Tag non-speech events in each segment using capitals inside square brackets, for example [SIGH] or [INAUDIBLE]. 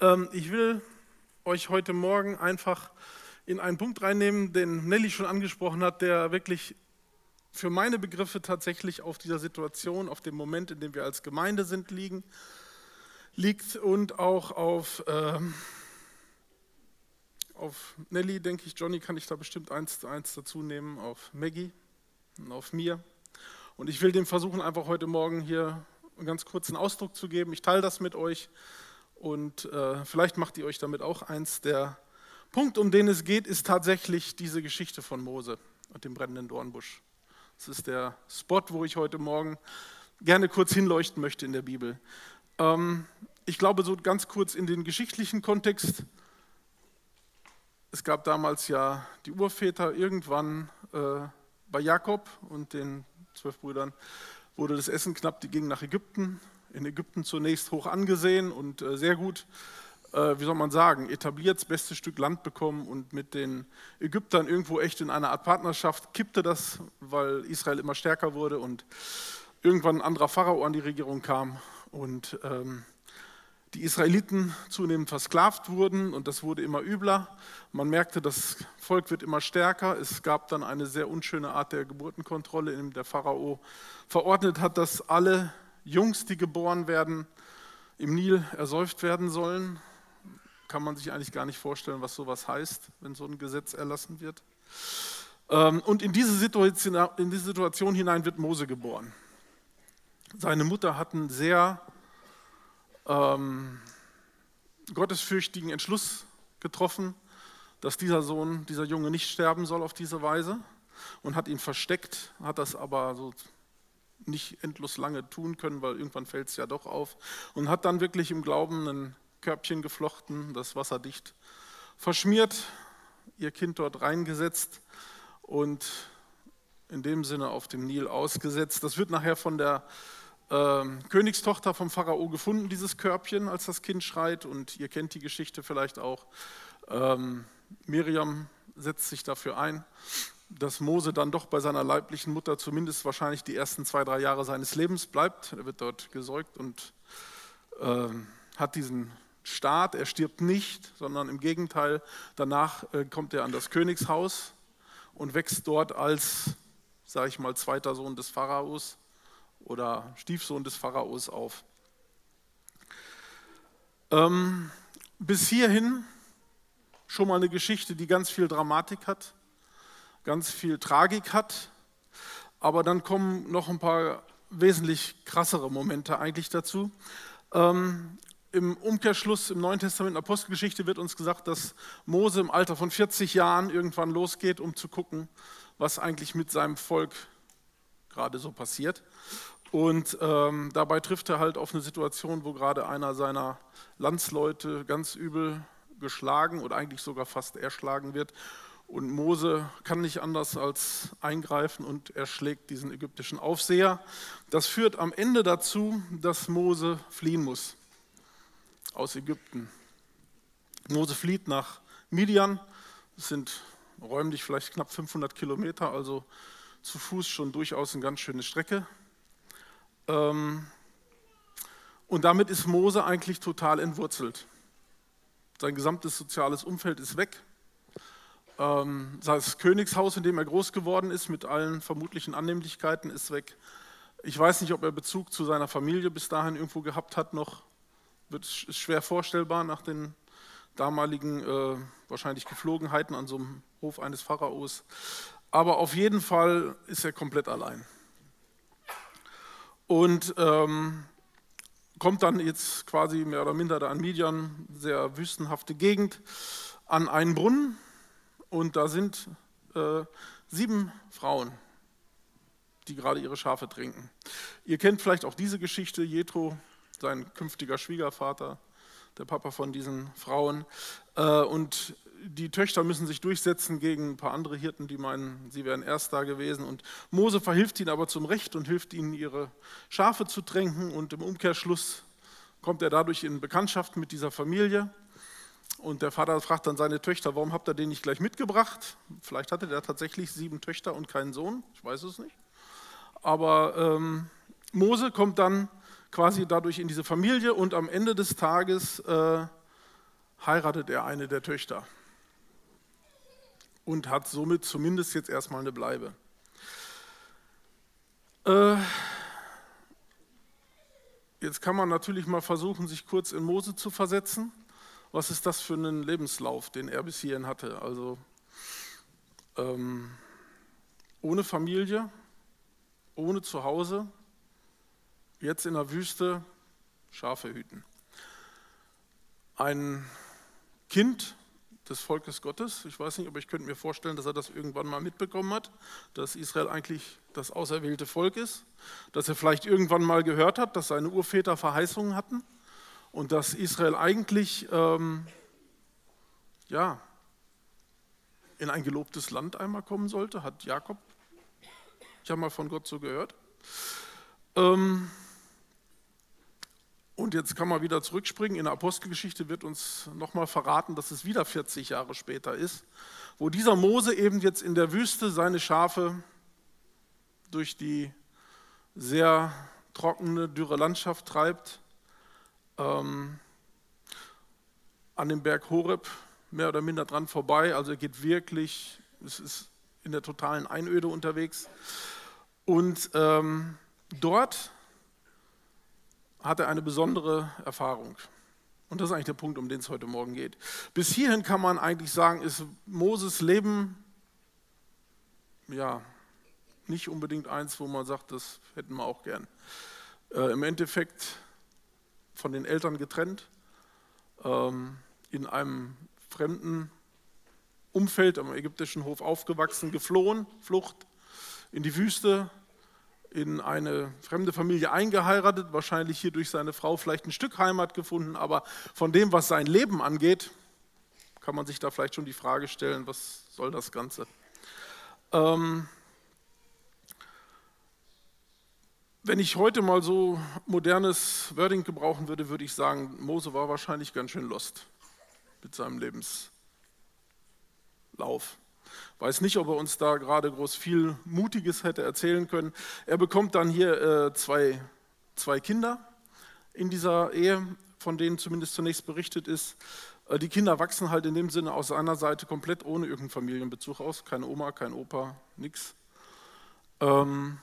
Ähm, ich will euch heute Morgen einfach in einen Punkt reinnehmen, den Nelly schon angesprochen hat, der wirklich für meine Begriffe tatsächlich auf dieser Situation, auf dem Moment, in dem wir als Gemeinde sind, liegen, liegt und auch auf, ähm, auf Nelly, denke ich, Johnny kann ich da bestimmt eins, eins dazu nehmen, auf Maggie und auf mir. Und ich will dem versuchen, einfach heute Morgen hier einen ganz kurzen Ausdruck zu geben. Ich teile das mit euch und äh, vielleicht macht ihr euch damit auch eins. Der Punkt, um den es geht, ist tatsächlich diese Geschichte von Mose und dem brennenden Dornbusch. Das ist der Spot, wo ich heute Morgen gerne kurz hinleuchten möchte in der Bibel. Ähm, ich glaube, so ganz kurz in den geschichtlichen Kontext. Es gab damals ja die Urväter irgendwann äh, bei Jakob und den zwölf Brüdern wurde das Essen knapp, die gingen nach Ägypten. In Ägypten zunächst hoch angesehen und äh, sehr gut, äh, wie soll man sagen, etabliert, das beste Stück Land bekommen und mit den Ägyptern irgendwo echt in einer Art Partnerschaft kippte das, weil Israel immer stärker wurde und irgendwann ein anderer Pharao an die Regierung kam und ähm, die Israeliten zunehmend versklavt wurden und das wurde immer übler. Man merkte, das Volk wird immer stärker. Es gab dann eine sehr unschöne Art der Geburtenkontrolle, in der der Pharao verordnet hat, dass alle Jungs, die geboren werden, im Nil ersäuft werden sollen. Kann man sich eigentlich gar nicht vorstellen, was sowas heißt, wenn so ein Gesetz erlassen wird. Ähm, und in diese Situation, in diese Situation hinein wird Mose geboren. Seine Mutter hat einen sehr ähm, gottesfürchtigen Entschluss getroffen, dass dieser Sohn, dieser Junge nicht sterben soll auf diese Weise und hat ihn versteckt, hat das aber so nicht endlos lange tun können, weil irgendwann fällt es ja doch auf und hat dann wirklich im Glauben ein Körbchen geflochten, das wasserdicht verschmiert, ihr Kind dort reingesetzt und in dem Sinne auf dem Nil ausgesetzt. Das wird nachher von der ähm, Königstochter vom Pharao gefunden, dieses Körbchen, als das Kind schreit. Und ihr kennt die Geschichte vielleicht auch. Ähm, Miriam setzt sich dafür ein, dass Mose dann doch bei seiner leiblichen Mutter zumindest wahrscheinlich die ersten zwei, drei Jahre seines Lebens bleibt. Er wird dort gesäugt und äh, hat diesen Staat. Er stirbt nicht, sondern im Gegenteil, danach äh, kommt er an das Königshaus und wächst dort als, sage ich mal, zweiter Sohn des Pharaos oder Stiefsohn des Pharaos auf. Ähm, bis hierhin schon mal eine Geschichte, die ganz viel Dramatik hat, ganz viel Tragik hat, aber dann kommen noch ein paar wesentlich krassere Momente eigentlich dazu. Ähm, Im Umkehrschluss im Neuen Testament Apostelgeschichte wird uns gesagt, dass Mose im Alter von 40 Jahren irgendwann losgeht, um zu gucken, was eigentlich mit seinem Volk gerade so passiert. Und ähm, dabei trifft er halt auf eine Situation, wo gerade einer seiner Landsleute ganz übel geschlagen oder eigentlich sogar fast erschlagen wird. Und Mose kann nicht anders als eingreifen und erschlägt diesen ägyptischen Aufseher. Das führt am Ende dazu, dass Mose fliehen muss aus Ägypten. Mose flieht nach Midian. Das sind räumlich vielleicht knapp 500 Kilometer, also zu Fuß schon durchaus eine ganz schöne Strecke. Ähm, und damit ist Mose eigentlich total entwurzelt. Sein gesamtes soziales Umfeld ist weg. Ähm, das Königshaus, in dem er groß geworden ist, mit allen vermutlichen Annehmlichkeiten, ist weg. Ich weiß nicht, ob er Bezug zu seiner Familie bis dahin irgendwo gehabt hat, noch. ist schwer vorstellbar nach den damaligen äh, wahrscheinlich Geflogenheiten an so einem Hof eines Pharaos. Aber auf jeden Fall ist er komplett allein und ähm, kommt dann jetzt quasi mehr oder minder da an Midian, sehr wüstenhafte Gegend, an einen Brunnen und da sind äh, sieben Frauen, die gerade ihre Schafe trinken. Ihr kennt vielleicht auch diese Geschichte, Jethro, sein künftiger Schwiegervater, der Papa von diesen Frauen. Äh, und die Töchter müssen sich durchsetzen gegen ein paar andere Hirten, die meinen, sie wären erst da gewesen. Und Mose verhilft ihnen aber zum Recht und hilft ihnen, ihre Schafe zu tränken. Und im Umkehrschluss kommt er dadurch in Bekanntschaft mit dieser Familie. Und der Vater fragt dann seine Töchter, warum habt ihr den nicht gleich mitgebracht? Vielleicht hatte der tatsächlich sieben Töchter und keinen Sohn, ich weiß es nicht. Aber ähm, Mose kommt dann quasi dadurch in diese Familie und am Ende des Tages äh, heiratet er eine der Töchter und hat somit zumindest jetzt erstmal eine Bleibe. Äh, jetzt kann man natürlich mal versuchen, sich kurz in Mose zu versetzen. Was ist das für ein Lebenslauf, den er bis hierhin hatte? Also ähm, ohne Familie, ohne Zuhause, jetzt in der Wüste Schafe hüten. Ein Kind des Volkes Gottes. Ich weiß nicht, aber ich könnte mir vorstellen, dass er das irgendwann mal mitbekommen hat, dass Israel eigentlich das auserwählte Volk ist, dass er vielleicht irgendwann mal gehört hat, dass seine Urväter Verheißungen hatten und dass Israel eigentlich ähm, ja, in ein gelobtes Land einmal kommen sollte, hat Jakob ja mal von Gott so gehört. Ähm, und jetzt kann man wieder zurückspringen. In der Apostelgeschichte wird uns nochmal verraten, dass es wieder 40 Jahre später ist, wo dieser Mose eben jetzt in der Wüste seine Schafe durch die sehr trockene, dürre Landschaft treibt, ähm, an dem Berg Horeb mehr oder minder dran vorbei. Also er geht wirklich, es ist in der totalen Einöde unterwegs. Und ähm, dort hat er eine besondere Erfahrung. Und das ist eigentlich der Punkt, um den es heute Morgen geht. Bis hierhin kann man eigentlich sagen, ist Moses Leben ja nicht unbedingt eins, wo man sagt, das hätten wir auch gern. Äh, Im Endeffekt von den Eltern getrennt, ähm, in einem fremden Umfeld am ägyptischen Hof aufgewachsen, geflohen, Flucht in die Wüste, in eine fremde Familie eingeheiratet, wahrscheinlich hier durch seine Frau vielleicht ein Stück Heimat gefunden, aber von dem, was sein Leben angeht, kann man sich da vielleicht schon die Frage stellen, was soll das Ganze? Ähm, wenn ich heute mal so modernes Wording gebrauchen würde, würde ich sagen, Mose war wahrscheinlich ganz schön lost mit seinem Lebenslauf. Weiß nicht, ob er uns da gerade groß viel Mutiges hätte erzählen können. Er bekommt dann hier äh, zwei, zwei Kinder in dieser Ehe, von denen zumindest zunächst berichtet ist. Äh, die Kinder wachsen halt in dem Sinne aus seiner Seite komplett ohne irgendeinen Familienbezug aus. Keine Oma, kein Opa, nichts. Ähm,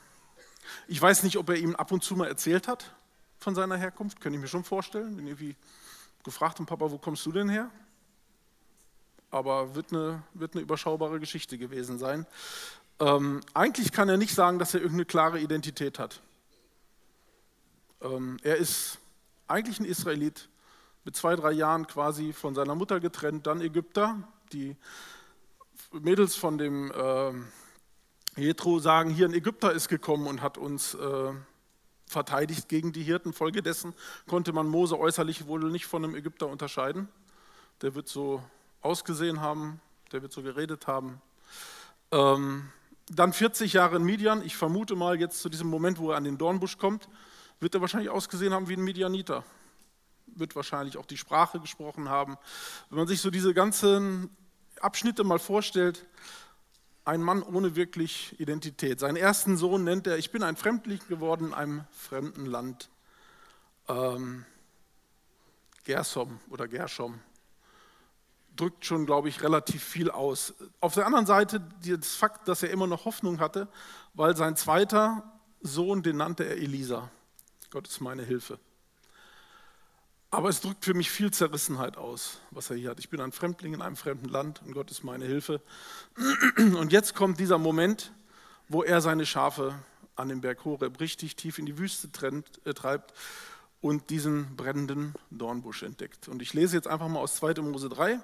ich weiß nicht, ob er ihm ab und zu mal erzählt hat von seiner Herkunft. Könnte ich mir schon vorstellen. Bin irgendwie gefragt, und Papa, wo kommst du denn her? aber wird eine, wird eine überschaubare Geschichte gewesen sein. Ähm, eigentlich kann er nicht sagen, dass er irgendeine klare Identität hat. Ähm, er ist eigentlich ein Israelit, mit zwei, drei Jahren quasi von seiner Mutter getrennt, dann Ägypter. Die Mädels von dem äh, Jethro sagen, hier ein Ägypter ist gekommen und hat uns äh, verteidigt gegen die Hirten. Folgedessen konnte man Mose äußerlich wohl nicht von einem Ägypter unterscheiden. Der wird so ausgesehen haben, der wird so geredet haben. Ähm, dann 40 Jahre in Midian. Ich vermute mal, jetzt zu diesem Moment, wo er an den Dornbusch kommt, wird er wahrscheinlich ausgesehen haben wie ein Midianiter. Wird wahrscheinlich auch die Sprache gesprochen haben. Wenn man sich so diese ganzen Abschnitte mal vorstellt, ein Mann ohne wirklich Identität. Seinen ersten Sohn nennt er, ich bin ein Fremdling geworden in einem fremden Land. Ähm, Gersom oder Gershom drückt schon, glaube ich, relativ viel aus. Auf der anderen Seite das Fakt, dass er immer noch Hoffnung hatte, weil sein zweiter Sohn, den nannte er Elisa. Gott ist meine Hilfe. Aber es drückt für mich viel Zerrissenheit aus, was er hier hat. Ich bin ein Fremdling in einem fremden Land und Gott ist meine Hilfe. [CLEARS THROAT] Und jetzt kommt dieser Moment, wo er seine Schafe an dem Berg Horeb richtig tief in die Wüste trennt, äh, treibt und diesen brennenden Dornbusch entdeckt. Und ich lese jetzt einfach mal aus 2. Mose 3.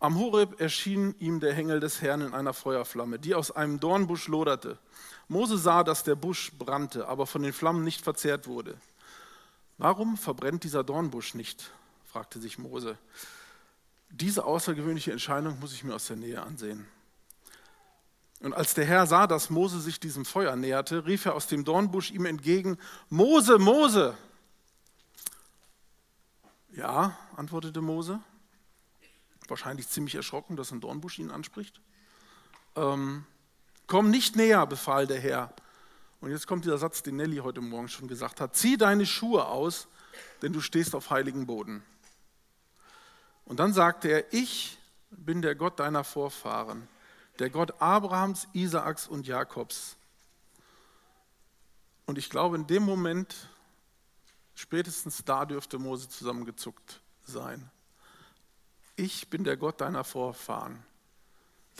Am Horeb erschien ihm der Hengel des Herrn in einer Feuerflamme, die aus einem Dornbusch loderte. Mose sah, dass der Busch brannte, aber von den Flammen nicht verzehrt wurde. Warum verbrennt dieser Dornbusch nicht? fragte sich Mose. Diese außergewöhnliche Entscheidung muss ich mir aus der Nähe ansehen. Und als der Herr sah, dass Mose sich diesem Feuer näherte, rief er aus dem Dornbusch ihm entgegen, Mose, Mose! Ja, antwortete Mose, wahrscheinlich ziemlich erschrocken, dass ein Dornbusch ihn anspricht. Ähm, Komm nicht näher, befahl der Herr. Und jetzt kommt dieser Satz, den Nelly heute Morgen schon gesagt hat. Zieh deine Schuhe aus, denn du stehst auf heiligen Boden. Und dann sagte er, ich bin der Gott deiner Vorfahren, der Gott Abrahams, Isaaks und Jakobs. Und ich glaube, in dem Moment, spätestens da dürfte Mose zusammengezuckt sein. Ich bin der Gott deiner Vorfahren,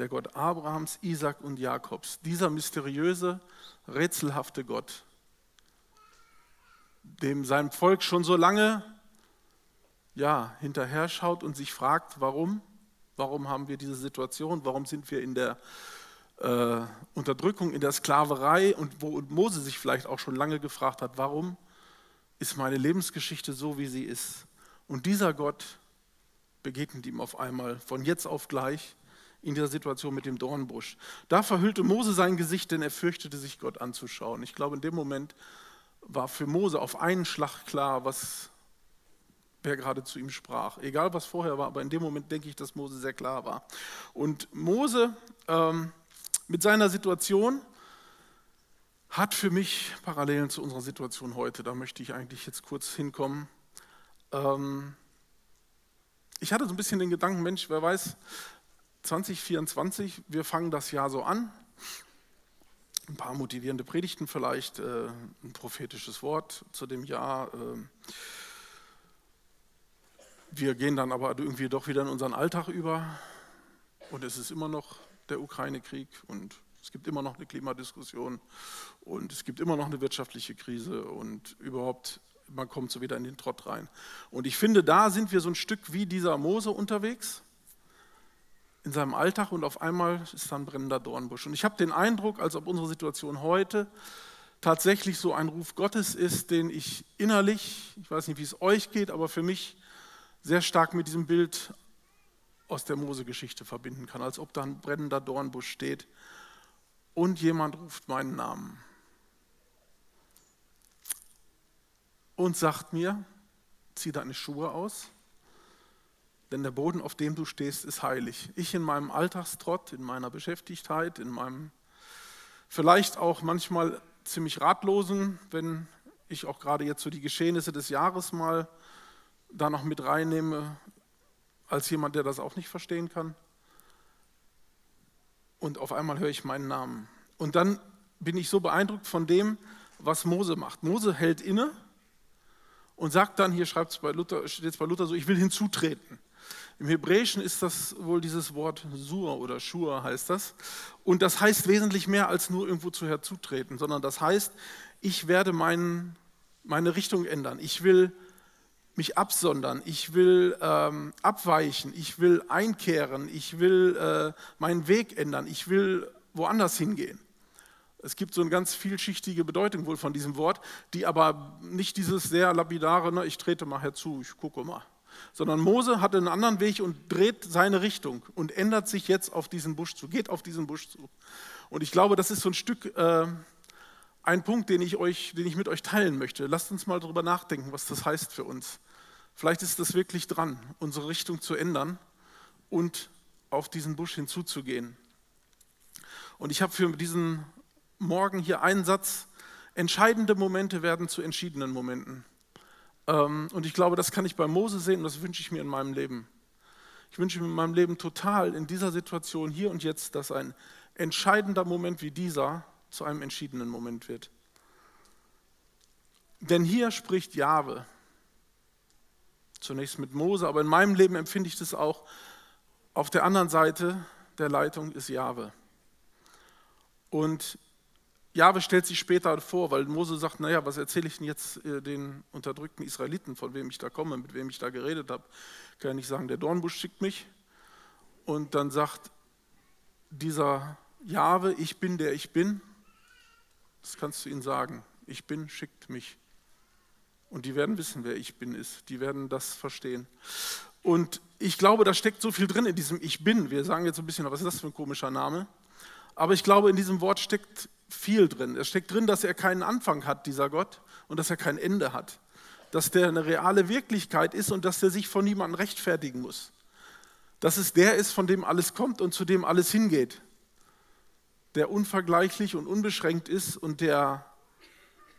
der Gott Abrahams, Isaak und Jakobs. Dieser mysteriöse, rätselhafte Gott, dem sein Volk schon so lange ja, hinterher schaut und sich fragt, warum? Warum haben wir diese Situation? Warum sind wir in der äh, Unterdrückung, in der Sklaverei und wo Mose sich vielleicht auch schon lange gefragt hat, warum ist meine Lebensgeschichte so, wie sie ist? Und dieser Gott begegnet ihm auf einmal von jetzt auf gleich in dieser Situation mit dem Dornbusch. Da verhüllte Mose sein Gesicht, denn er fürchtete sich Gott anzuschauen. Ich glaube, in dem Moment war für Mose auf einen Schlag klar, was wer gerade zu ihm sprach. Egal was vorher war, aber in dem Moment denke ich, dass Mose sehr klar war. Und Mose ähm, mit seiner Situation hat für mich Parallelen zu unserer Situation heute. Da möchte ich eigentlich jetzt kurz hinkommen. Ähm, ich hatte so ein bisschen den Gedanken, Mensch, wer weiß, 2024, wir fangen das Jahr so an. Ein paar motivierende Predigten vielleicht, äh, ein prophetisches Wort zu dem Jahr. Äh, wir gehen dann aber irgendwie doch wieder in unseren Alltag über und es ist immer noch der Ukraine-Krieg und es gibt immer noch eine Klimadiskussion und es gibt immer noch eine wirtschaftliche Krise und überhaupt, man kommt so wieder in den Trott rein. Und ich finde, da sind wir so ein Stück wie dieser Mose unterwegs in seinem Alltag und auf einmal ist da ein brennender Dornbusch. Und ich habe den Eindruck, als ob unsere Situation heute tatsächlich so ein Ruf Gottes ist, den ich innerlich, ich weiß nicht, wie es euch geht, aber für mich sehr stark mit diesem Bild aus der Mose-Geschichte verbinden kann, als ob da ein brennender Dornbusch steht und jemand ruft meinen Namen und sagt mir, zieh deine Schuhe aus, denn der Boden, auf dem du stehst, ist heilig. Ich in meinem Alltagstrott, in meiner Beschäftigtheit, in meinem vielleicht auch manchmal ziemlich ratlosen, wenn ich auch gerade jetzt so die Geschehnisse des Jahres mal da noch mit reinnehme, als jemand, der das auch nicht verstehen kann. Und auf einmal höre ich meinen Namen. Und dann bin ich so beeindruckt von dem, was Mose macht. Mose hält inne und sagt dann, hier schreibt es bei Luther, steht jetzt bei Luther so, ich will hinzutreten. Im Hebräischen ist das wohl dieses Wort Sur oder Shur heißt das. Und das heißt wesentlich mehr als nur irgendwo zu herzutreten, sondern das heißt, ich werde mein, meine Richtung ändern. Ich will mich absondern, ich will ähm, abweichen, ich will einkehren, ich will äh, meinen Weg ändern, ich will woanders hingehen. Es gibt so eine ganz vielschichtige Bedeutung wohl von diesem Wort, die aber nicht dieses sehr lapidare, ne, ich trete mal herzu, ich gucke mal, sondern Mose hatte einen anderen Weg und dreht seine Richtung und ändert sich jetzt auf diesen Busch zu, geht auf diesen Busch zu. Und ich glaube, das ist so ein Stück äh, ein Punkt, den ich, euch, den ich mit euch teilen möchte. Lasst uns mal darüber nachdenken, was das heißt für uns. Vielleicht ist das wirklich dran, unsere Richtung zu ändern und auf diesen Busch hinzuzugehen. Und ich habe für diesen Morgen hier einen Satz, entscheidende Momente werden zu entschiedenen Momenten. Ähm, und ich glaube, das kann ich bei Mose sehen und das wünsche ich mir in meinem Leben. Ich wünsche mir in meinem Leben total in dieser Situation hier und jetzt, dass ein entscheidender Moment wie dieser zu einem entschiedenen Moment wird. Denn hier spricht Jahwe. Zunächst mit Mose, aber in meinem Leben empfinde ich das auch. Auf der anderen Seite der Leitung ist Jahwe. Und Jahwe stellt sich später vor, weil Mose sagt, naja, was erzähle ich denn jetzt äh, den unterdrückten Israeliten, von wem ich da komme, mit wem ich da geredet habe? Kann ich nicht sagen, der Dornbusch schickt mich. Und dann sagt dieser Jahwe, ich bin der ich bin, das kannst du ihnen sagen. Ich bin, schickt mich. Und die werden wissen, wer ich bin ist. Die werden das verstehen. Und ich glaube, da steckt so viel drin in diesem Ich bin. Wir sagen jetzt ein bisschen, was ist das für ein komischer Name? Aber ich glaube, in diesem Wort steckt viel drin. Es steckt drin, dass er keinen Anfang hat, dieser Gott, und dass er kein Ende hat. Dass der eine reale Wirklichkeit ist und dass er sich von niemandem rechtfertigen muss. Dass es der ist, von dem alles kommt und zu dem alles hingeht der unvergleichlich und unbeschränkt ist und der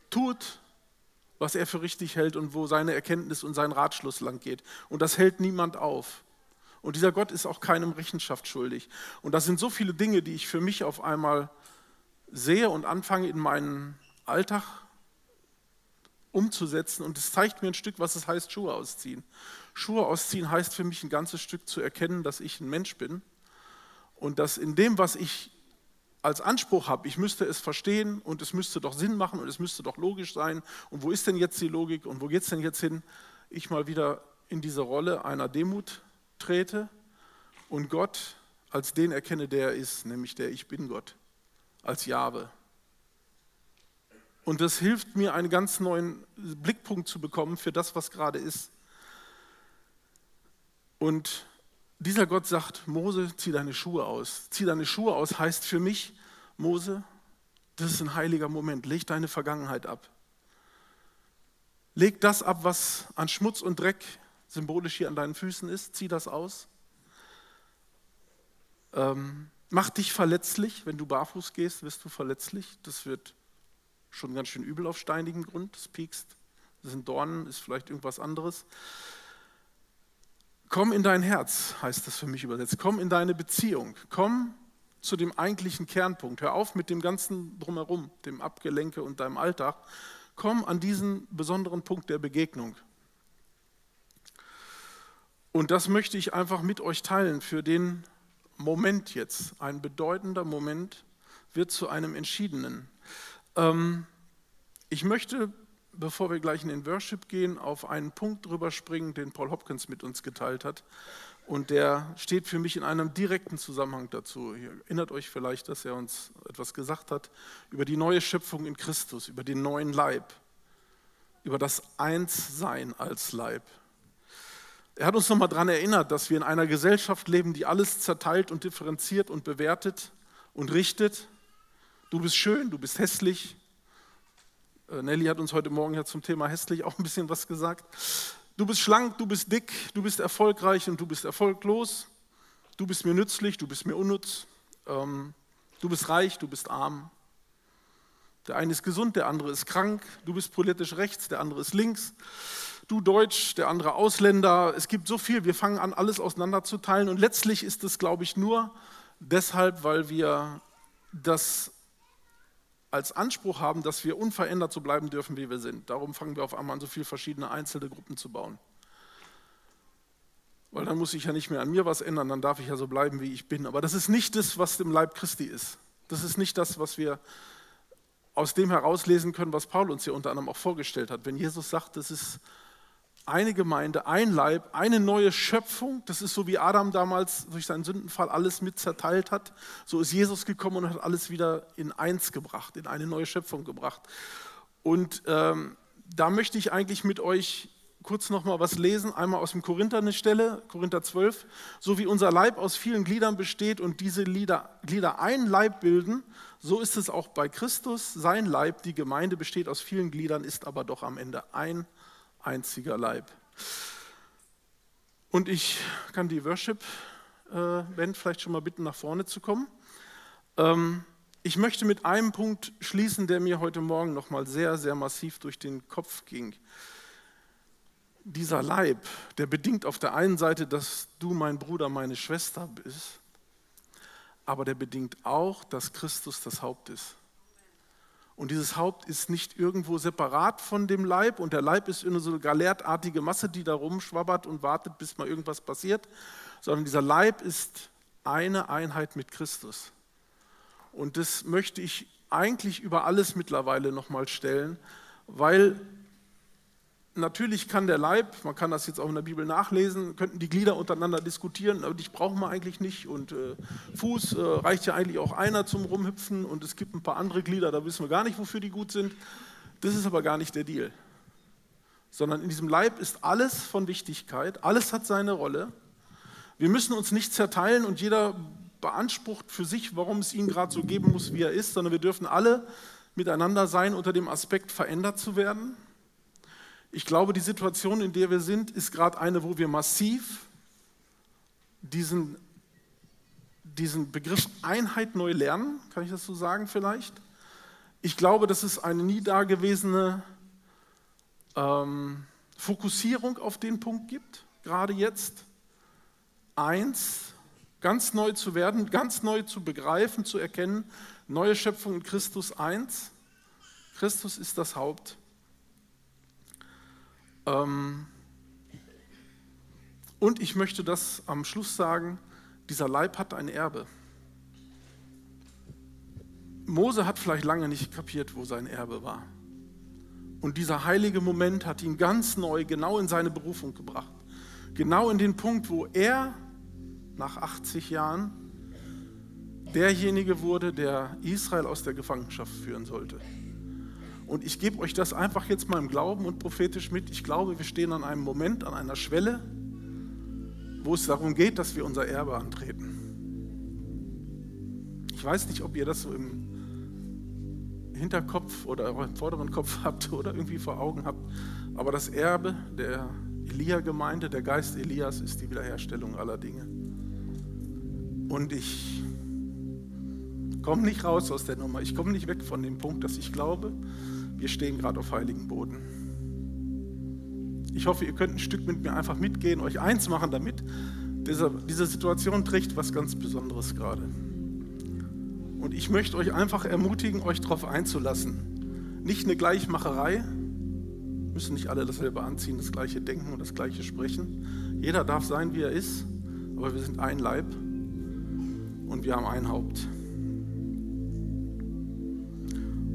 tut, was er für richtig hält und wo seine Erkenntnis und sein Ratschluss lang geht. Und das hält niemand auf. Und dieser Gott ist auch keinem Rechenschaft schuldig. Und das sind so viele Dinge, die ich für mich auf einmal sehe und anfange in meinen Alltag umzusetzen. Und es zeigt mir ein Stück, was es heißt, Schuhe ausziehen. Schuhe ausziehen heißt für mich ein ganzes Stück zu erkennen, dass ich ein Mensch bin und dass in dem, was ich als Anspruch habe, ich müsste es verstehen und es müsste doch Sinn machen und es müsste doch logisch sein. Und wo ist denn jetzt die Logik und wo geht es denn jetzt hin? Ich mal wieder in diese Rolle einer Demut trete und Gott als den erkenne, der er ist, nämlich der Ich bin Gott, als Jahwe. Und das hilft mir, einen ganz neuen Blickpunkt zu bekommen für das, was gerade ist. Und dieser Gott sagt, Mose, zieh deine Schuhe aus. Zieh deine Schuhe aus heißt für mich, Mose, das ist ein heiliger Moment. Leg deine Vergangenheit ab. Leg das ab, was an Schmutz und Dreck symbolisch hier an deinen Füßen ist. Zieh das aus. Ähm, mach dich verletzlich. Wenn du barfuß gehst, wirst du verletzlich. Das wird schon ganz schön übel auf steinigem Grund. Das piekst. Das sind Dornen, ist vielleicht irgendwas anderes. Komm in dein Herz, heißt das für mich übersetzt. Komm in deine Beziehung. Komm zu dem eigentlichen Kernpunkt. Hör auf mit dem ganzen Drumherum, dem Abgelenke und deinem Alltag. Komm an diesen besonderen Punkt der Begegnung. Und das möchte ich einfach mit euch teilen für den Moment jetzt. Ein bedeutender Moment wird zu einem entschiedenen. Ähm, ich möchte, bevor wir gleich in den Worship gehen, auf einen Punkt drüber springen, den Paul Hopkins mit uns geteilt hat. Und der steht für mich in einem direkten Zusammenhang dazu. Ihr erinnert euch vielleicht, dass er uns etwas gesagt hat über die neue Schöpfung in Christus, über den neuen Leib, über das Einssein als Leib. Er hat uns nochmal daran erinnert, dass wir in einer Gesellschaft leben, die alles zerteilt und differenziert und bewertet und richtet. Du bist schön, du bist hässlich. Äh, Nelly hat uns heute Morgen ja zum Thema hässlich auch ein bisschen was gesagt. Du bist schlank, du bist dick, du bist erfolgreich und du bist erfolglos. Du bist mir nützlich, du bist mir unnütz. Ähm, du bist reich, du bist arm. Der eine ist gesund, der andere ist krank. Du bist politisch rechts, der andere ist links. Du Deutsch, der andere Ausländer. Es gibt so viel. Wir fangen an, alles auseinanderzuteilen. Und letztlich ist es, glaube ich, nur deshalb, weil wir das als Anspruch haben, dass wir unverändert so bleiben dürfen, wie wir sind. Darum fangen wir auf einmal an, so viele verschiedene einzelne Gruppen zu bauen. Weil dann muss ich ja nicht mehr an mir was ändern, dann darf ich ja so bleiben, wie ich bin. Aber das ist nicht das, was im Leib Christi ist. Das ist nicht das, was wir aus dem herauslesen können, was Paul uns hier unter anderem auch vorgestellt hat. Wenn Jesus sagt, das ist eine Gemeinde, ein Leib, eine neue Schöpfung. Das ist so wie Adam damals durch seinen Sündenfall alles mit zerteilt hat. So ist Jesus gekommen und hat alles wieder in eins gebracht, in eine neue Schöpfung gebracht. Und ähm, da möchte ich eigentlich mit euch kurz noch mal was lesen. Einmal aus dem Korinther eine Stelle, Korinther 12. So wie unser Leib aus vielen Gliedern besteht und diese Glieder, Glieder ein Leib bilden, so ist es auch bei Christus. Sein Leib, die Gemeinde, besteht aus vielen Gliedern, ist aber doch am Ende ein Leib einziger Leib. Und ich kann die Worship-Band vielleicht schon mal bitten, nach vorne zu kommen. Ähm, ich möchte mit einem Punkt schließen, der mir heute Morgen nochmal sehr, sehr massiv durch den Kopf ging. Dieser Leib, der bedingt auf der einen Seite, dass du mein Bruder, meine Schwester bist, aber der bedingt auch, dass Christus das Haupt ist. Und dieses Haupt ist nicht irgendwo separat von dem Leib und der Leib ist eine so eine galertartige Masse, die da rumschwabbert und wartet, bis mal irgendwas passiert, sondern dieser Leib ist eine Einheit mit Christus. Und das möchte ich eigentlich über alles mittlerweile nochmal stellen, weil natürlich kann der Leib, man kann das jetzt auch in der Bibel nachlesen, könnten die Glieder untereinander diskutieren, aber dich brauchen wir eigentlich nicht. Und äh, Fuß äh, reicht ja eigentlich auch einer zum Rumhüpfen und es gibt ein paar andere Glieder, da wissen wir gar nicht, wofür die gut sind. Das ist aber gar nicht der Deal. Sondern in diesem Leib ist alles von Wichtigkeit, alles hat seine Rolle. Wir müssen uns nicht zerteilen und jeder beansprucht für sich, warum es ihn gerade so geben muss, wie er ist, sondern wir dürfen alle miteinander sein unter dem Aspekt, verändert zu werden ich glaube, die Situation, in der wir sind, ist gerade eine, wo wir massiv diesen, diesen Begriff Einheit neu lernen, kann ich das so sagen vielleicht? Ich glaube, dass es eine nie dagewesene ähm, Fokussierung auf den Punkt gibt, gerade jetzt. eins, ganz neu zu werden, ganz neu zu begreifen, zu erkennen, neue Schöpfung in Christus eins. Christus ist das Haupt. Ähm, und ich möchte das am Schluss sagen, dieser Leib hat ein Erbe. Mose hat vielleicht lange nicht kapiert, wo sein Erbe war. Und dieser heilige Moment hat ihn ganz neu genau in seine Berufung gebracht. Genau in den Punkt, wo er nach 80 Jahren derjenige wurde, der Israel aus der Gefangenschaft führen sollte. Und ich gebe euch das einfach jetzt mal im Glauben und prophetisch mit. Ich glaube, wir stehen an einem Moment, an einer Schwelle, wo es darum geht, dass wir unser Erbe antreten. Ich weiß nicht, ob ihr das so im Hinterkopf oder im vorderen Kopf [LAUGHS] habt oder irgendwie vor Augen habt, aber das Erbe der Elia-Gemeinde, der Geist Elias ist die Wiederherstellung aller Dinge. Und ich komme nicht raus aus der Nummer, ich komme nicht weg von dem Punkt, dass ich glaube, wir stehen gerade auf heiligen Boden. Ich hoffe, ihr könnt ein Stück mit mir einfach mitgehen, euch eins machen damit. Diese, diese Situation trägt was ganz Besonderes gerade. Und ich möchte euch einfach ermutigen, euch darauf einzulassen. Nicht eine Gleichmacherei, müssen nicht alle dasselbe anziehen, das gleiche denken und das gleiche sprechen. Jeder darf sein, wie er ist, aber wir sind ein Leib und wir haben ein Haupt.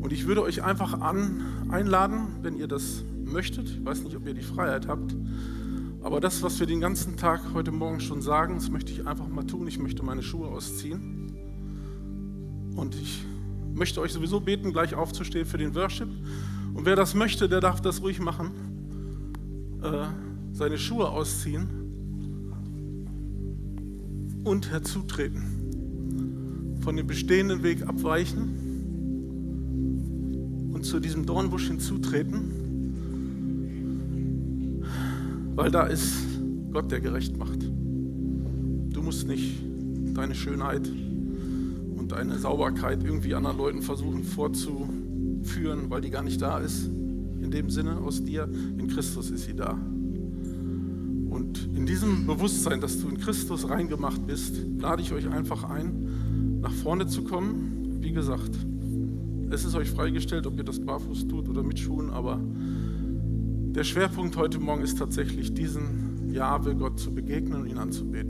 Und ich würde euch einfach an, einladen, wenn ihr das möchtet. Ich weiß nicht, ob ihr die Freiheit habt. Aber das, was wir den ganzen Tag heute Morgen schon sagen, das möchte ich einfach mal tun. Ich möchte meine Schuhe ausziehen. Und ich möchte euch sowieso beten, gleich aufzustehen für den Worship. Und wer das möchte, der darf das ruhig machen. Äh, seine Schuhe ausziehen und herzutreten. Von dem bestehenden Weg abweichen zu diesem Dornbusch hinzutreten, weil da ist Gott, der gerecht macht. Du musst nicht deine Schönheit und deine Sauberkeit irgendwie anderen Leuten versuchen vorzuführen, weil die gar nicht da ist. In dem Sinne aus dir, in Christus ist sie da. Und in diesem Bewusstsein, dass du in Christus reingemacht bist, lade ich euch einfach ein, nach vorne zu kommen. Wie gesagt, es ist euch freigestellt, ob ihr das barfuß tut oder mit Schuhen, aber der Schwerpunkt heute Morgen ist tatsächlich, diesen Jahwe Gott zu begegnen und ihn anzubeten.